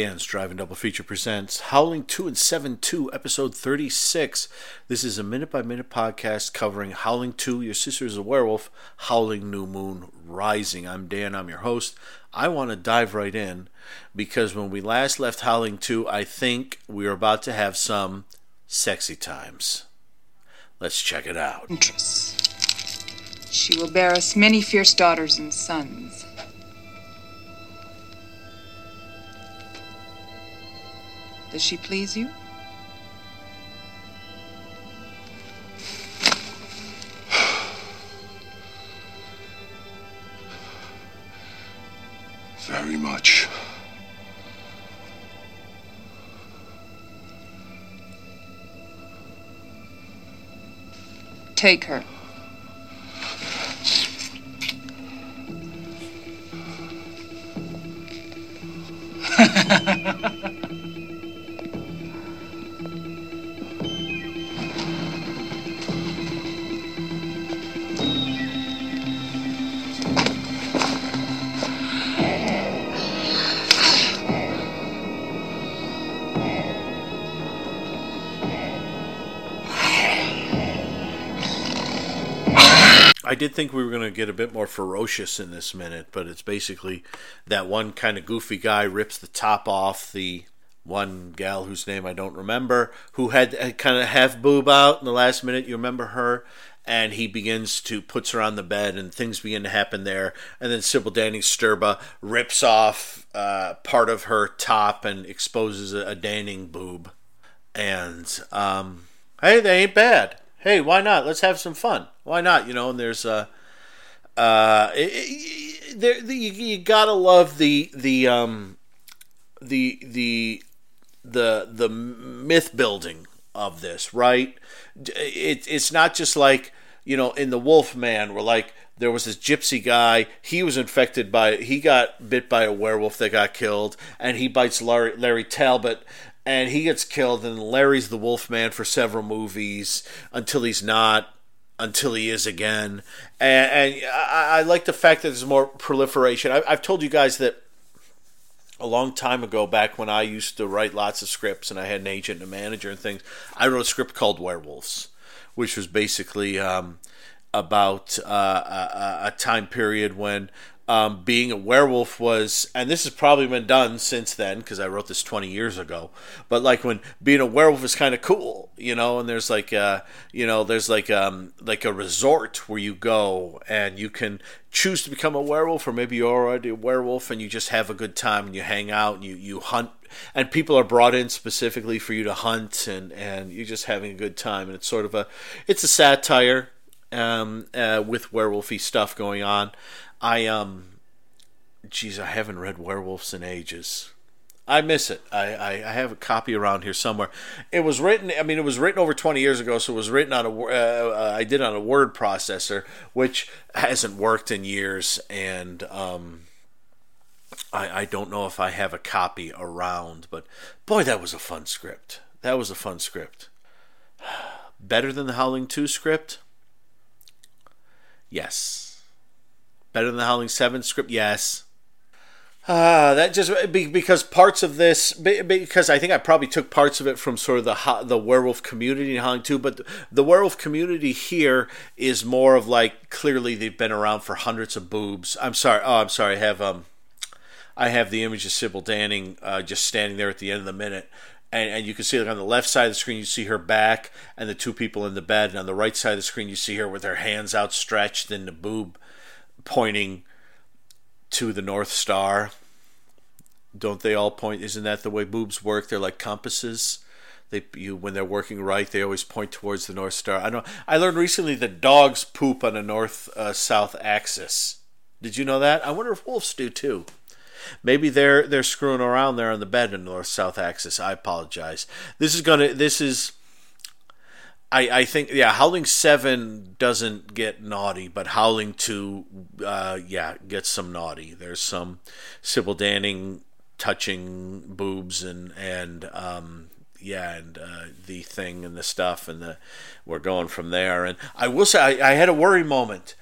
Dan's Driving Double Feature presents Howling 2 and 7 2, episode 36. This is a minute by minute podcast covering Howling 2, Your Sister is a Werewolf, Howling New Moon Rising. I'm Dan, I'm your host. I want to dive right in because when we last left Howling 2, I think we are about to have some sexy times. Let's check it out. She will bear us many fierce daughters and sons. Does she please you? Very much. Take her. Did think we were going to get a bit more ferocious in this minute, but it's basically that one kind of goofy guy rips the top off the one gal whose name I don't remember, who had, had kind of half boob out in the last minute. You remember her? And he begins to puts her on the bed, and things begin to happen there. And then Sybil Danning Stirba rips off uh, part of her top and exposes a, a Danning boob. And um, hey, they ain't bad hey, why not? Let's have some fun. Why not? You know, and there's uh, uh, there the, you, you gotta love the the um, the the the the myth building of this, right? It, it's not just like you know in the Wolf Man, where like there was this gypsy guy. He was infected by. He got bit by a werewolf that got killed, and he bites Larry, Larry Talbot, and he gets killed. And Larry's the wolf man for several movies until he's not, until he is again. And, and I, I, like the fact that there's more proliferation. I, I've told you guys that a long time ago, back when I used to write lots of scripts and I had an agent and a manager and things, I wrote a script called Werewolves, which was basically um, about uh, a, a, time period when um, being a werewolf was, and this has probably been done since then because I wrote this 20 years ago. But like when being a werewolf is kind of cool, you know, and there's like, uh, you know, there's like, um, like a resort where you go and you can choose to become a werewolf, or maybe you're already a werewolf and you just have a good time and you hang out and you, you hunt and people are brought in specifically for you to hunt and, and you're just having a good time. And it's sort of a, it's a satire, um, uh, with werewolfy stuff going on. I um, geez, I haven't read Werewolves in ages. I miss it. I, I, I, have a copy around here somewhere. It was written. I mean, it was written over twenty years ago, so it was written on a. Uh, uh, I did on a word processor, which hasn't worked in years, and um, I, I don't know if I have a copy around. But boy, that was a fun script. That was a fun script. Better than the Howling Two script. Yes Better than the Howling Seven script? Yes. Uh, that just because parts of this, because I think I probably took parts of it from sort of the the werewolf community in Howling 2, but the werewolf community here is more of like clearly they've been around for hundreds of boobs. I'm sorry. Oh, I'm sorry. I have um, I have the image of Sybil Danning uh, just standing there at the end of the minute, and, and you can see like on the left side of the screen you see her back and the two people in the bed, and on the right side of the screen you see her with her hands outstretched and the boob pointing to the North Star. Don't they all point? Isn't that the way boobs work? They're like compasses. They you when they're working right, they always point towards the North Star. I know. I learned recently that dogs poop on a north uh, south axis. Did you know that? I wonder if wolves do too. Maybe they're they're screwing around there on the bed in north south axis. I apologize. This is gonna. This is I, I think yeah, Howling Seven doesn't get naughty, but Howling Two, uh, yeah, gets some naughty. There's some Sybil Danning touching boobs and and um, yeah, and uh, the thing and the stuff, and the we're going from there. And I will say, I, I had a worry moment.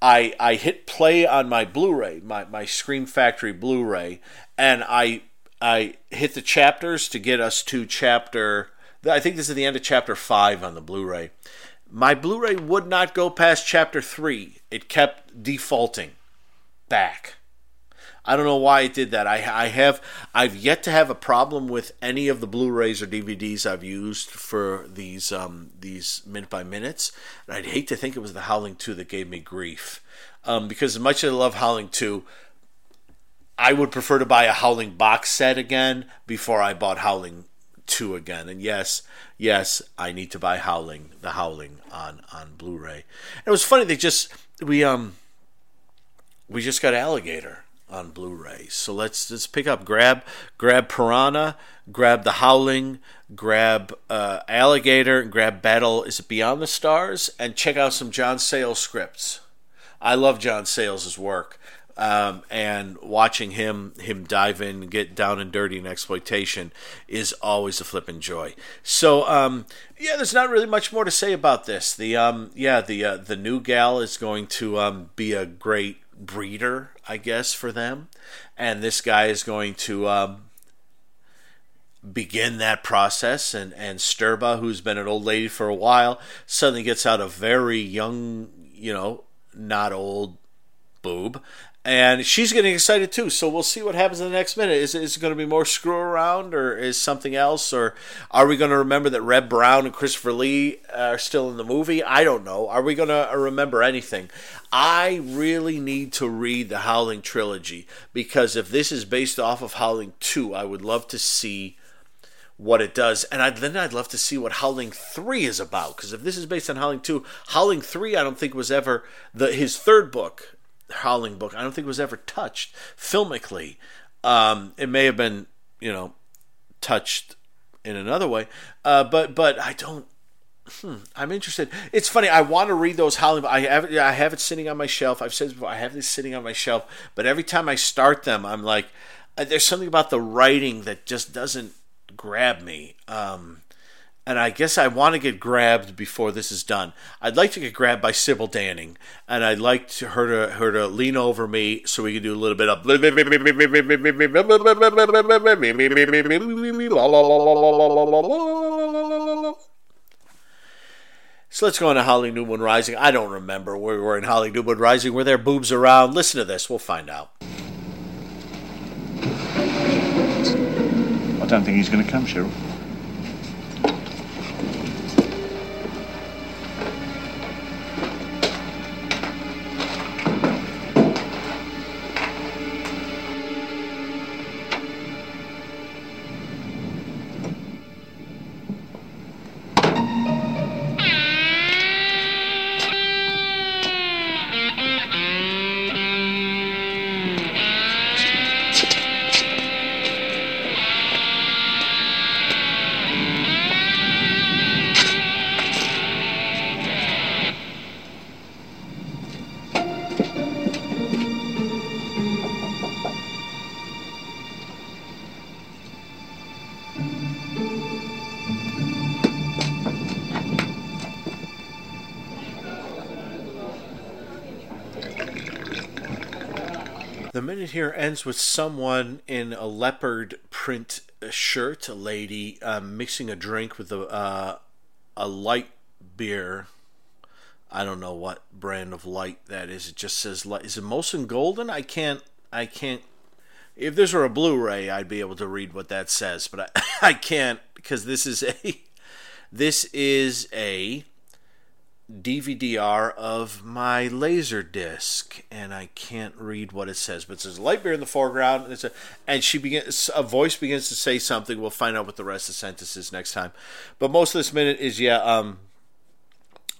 I I hit play on my Blu-ray, my my Scream Factory Blu-ray, and I I hit the chapters to get us to chapter. I think this is the end of chapter five on the Blu-ray. My Blu-ray would not go past chapter three. It kept defaulting back. I don't know why it did that. I, I have I've yet to have a problem with any of the Blu-rays or DVDs I've used for these um, these minute by minutes. And I'd hate to think it was the Howling Two that gave me grief, um, because as much as I love Howling Two, I would prefer to buy a Howling box set again before I bought Howling Two again. And yes, yes, I need to buy Howling, the Howling on on Blu-ray. And it was funny they just we um we just got Alligator on Blu-ray. So let's let's pick up grab grab Piranha, grab The Howling, grab uh, Alligator, and grab Battle. Is it Beyond the Stars? And check out some John Sayles scripts. I love John Sayles' work. Um, and watching him him dive in get down and dirty in exploitation is always a flippin' joy. So um, yeah, there's not really much more to say about this. The um, yeah the uh, the new gal is going to um, be a great breeder, I guess, for them. And this guy is going to um, begin that process. And, and Stirba, who's been an old lady for a while, suddenly gets out a very young, you know, not old boob and she's getting excited too. So we'll see what happens in the next minute. Is, is it going to be more screw around, or is something else, or are we going to remember that Reb Brown and Christopher Lee are still in the movie? I don't know. Are we going to remember anything? I really need to read the Howling trilogy because if this is based off of Howling two, I would love to see what it does, and I'd, then I'd love to see what Howling Three is about. Because if this is based on Howling Two, Howling Three, I don't think was ever the his third book Howling book. I don't think was ever touched filmically. Um, it may have been, you know, touched in another way, uh, but but I don't. Hmm, I'm interested. It's funny. I want to read those Howling. I have I have it sitting on my shelf. I've said before. I have this sitting on my shelf. But every time I start them, I'm like, uh, there's something about the writing that just doesn't grab me. Um, and I guess I want to get grabbed before this is done. I'd like to get grabbed by Sybil Danning, and I'd like to, her to her to lean over me so we can do a little bit of. So let's go on to Howling New Moon Rising. I don't remember where we were in Howling New Moon Rising. Were there boobs around? Listen to this. We'll find out. I don't think he's going to come, Cheryl. Minute here ends with someone in a leopard print shirt, a lady um, mixing a drink with a uh, a light beer. I don't know what brand of light that is. It just says light. Is it Molson Golden? I can't. I can't. If this were a Blu-ray, I'd be able to read what that says, but I, I can't because this is a this is a DVD-R of my laser disc, and I can't read what it says, but it says light beer in the foreground, and a, and she begins a voice begins to say something. We'll find out what the rest of the sentence is next time. But most of this minute is yeah, um,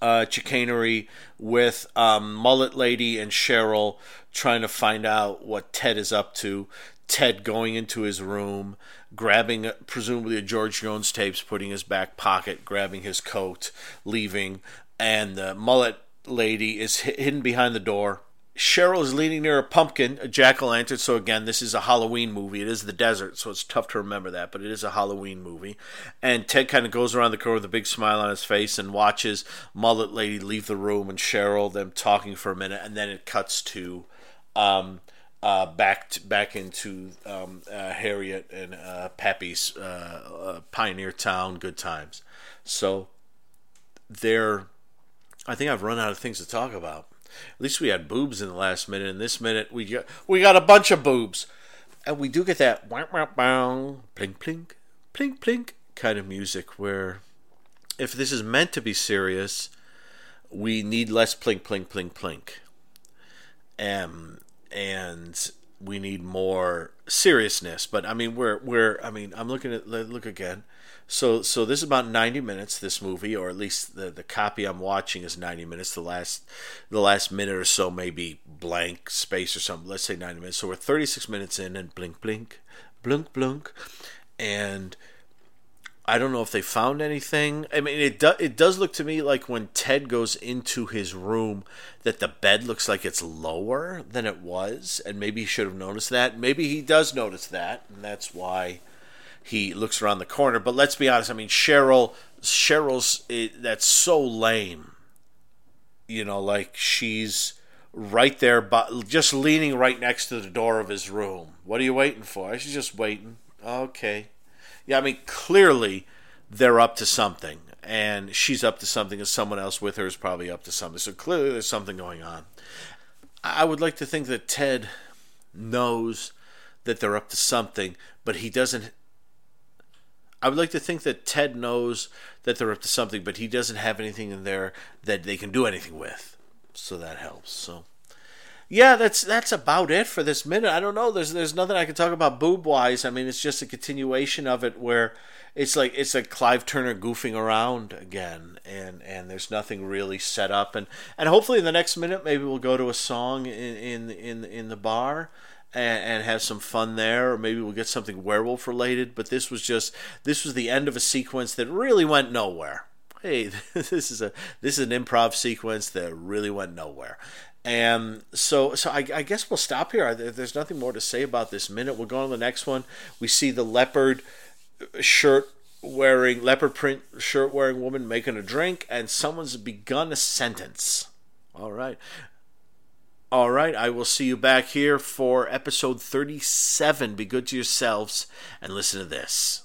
uh, chicanery with um, mullet lady and Cheryl trying to find out what Ted is up to. Ted going into his room, grabbing presumably a George Jones tapes, putting his back pocket, grabbing his coat, leaving and the mullet lady is hidden behind the door. Cheryl is leaning near a pumpkin, a jack o' lantern. So, again, this is a Halloween movie. It is the desert, so it's tough to remember that, but it is a Halloween movie. And Ted kind of goes around the corner with a big smile on his face and watches Mullet Lady leave the room and Cheryl, them talking for a minute, and then it cuts to um, uh, back back into um, uh, Harriet and uh, Pepe's uh, uh, pioneer town, good times. So there, I think I've run out of things to talk about. At least we had boobs in the last minute. In this minute, we got we got a bunch of boobs, and we do get that wow wow wow plink plink plink plink kind of music where, if this is meant to be serious, we need less plink plink plink plink. Um, and we need more seriousness. But I mean, we're we're I mean, I'm looking at look again. So so this is about 90 minutes. This movie, or at least the the copy I'm watching is 90 minutes. The last the last minute or so maybe blank space or something. Let's say 90 minutes. So we're 36 minutes in, and blink blink, blunk blunk, and I don't know if they found anything. I mean, it do, it does look to me like when Ted goes into his room that the bed looks like it's lower than it was, and maybe he should have noticed that. Maybe he does notice that, and that's why he looks around the corner. But let's be honest. I mean, Cheryl, Cheryl's it, that's so lame. You know, like she's right there, but just leaning right next to the door of his room. What are you waiting for? She's just waiting. Okay yeah, I mean, clearly they're up to something, and she's up to something, and someone else with her is probably up to something. So clearly there's something going on. I would like to think that Ted knows that they're up to something, but he doesn't. I would like to think that Ted knows that they're up to something, but he doesn't have anything in there that they can do anything with. So that helps. So yeah, that's that's about it for this minute. I don't know. There's there's nothing I can talk about boob wise. I mean, it's just a continuation of it where it's like it's like Clive Turner goofing around again, and and there's nothing really set up, and and hopefully in the next minute maybe we'll go to a song in in in, in the bar. And, and have some fun there, or maybe we'll get something werewolf related. But this was just this was the end of a sequence that really went nowhere hey, this is a this is an improv sequence that really went nowhere. And so, so I, I, guess we'll stop here. There's nothing more to say about this minute. We'll go on to the next one. We see the leopard shirt wearing, leopard print shirt wearing woman making a drink, and someone's begun a sentence. All right. All right. I will see you back here for episode 37. Be good to yourselves and listen to this.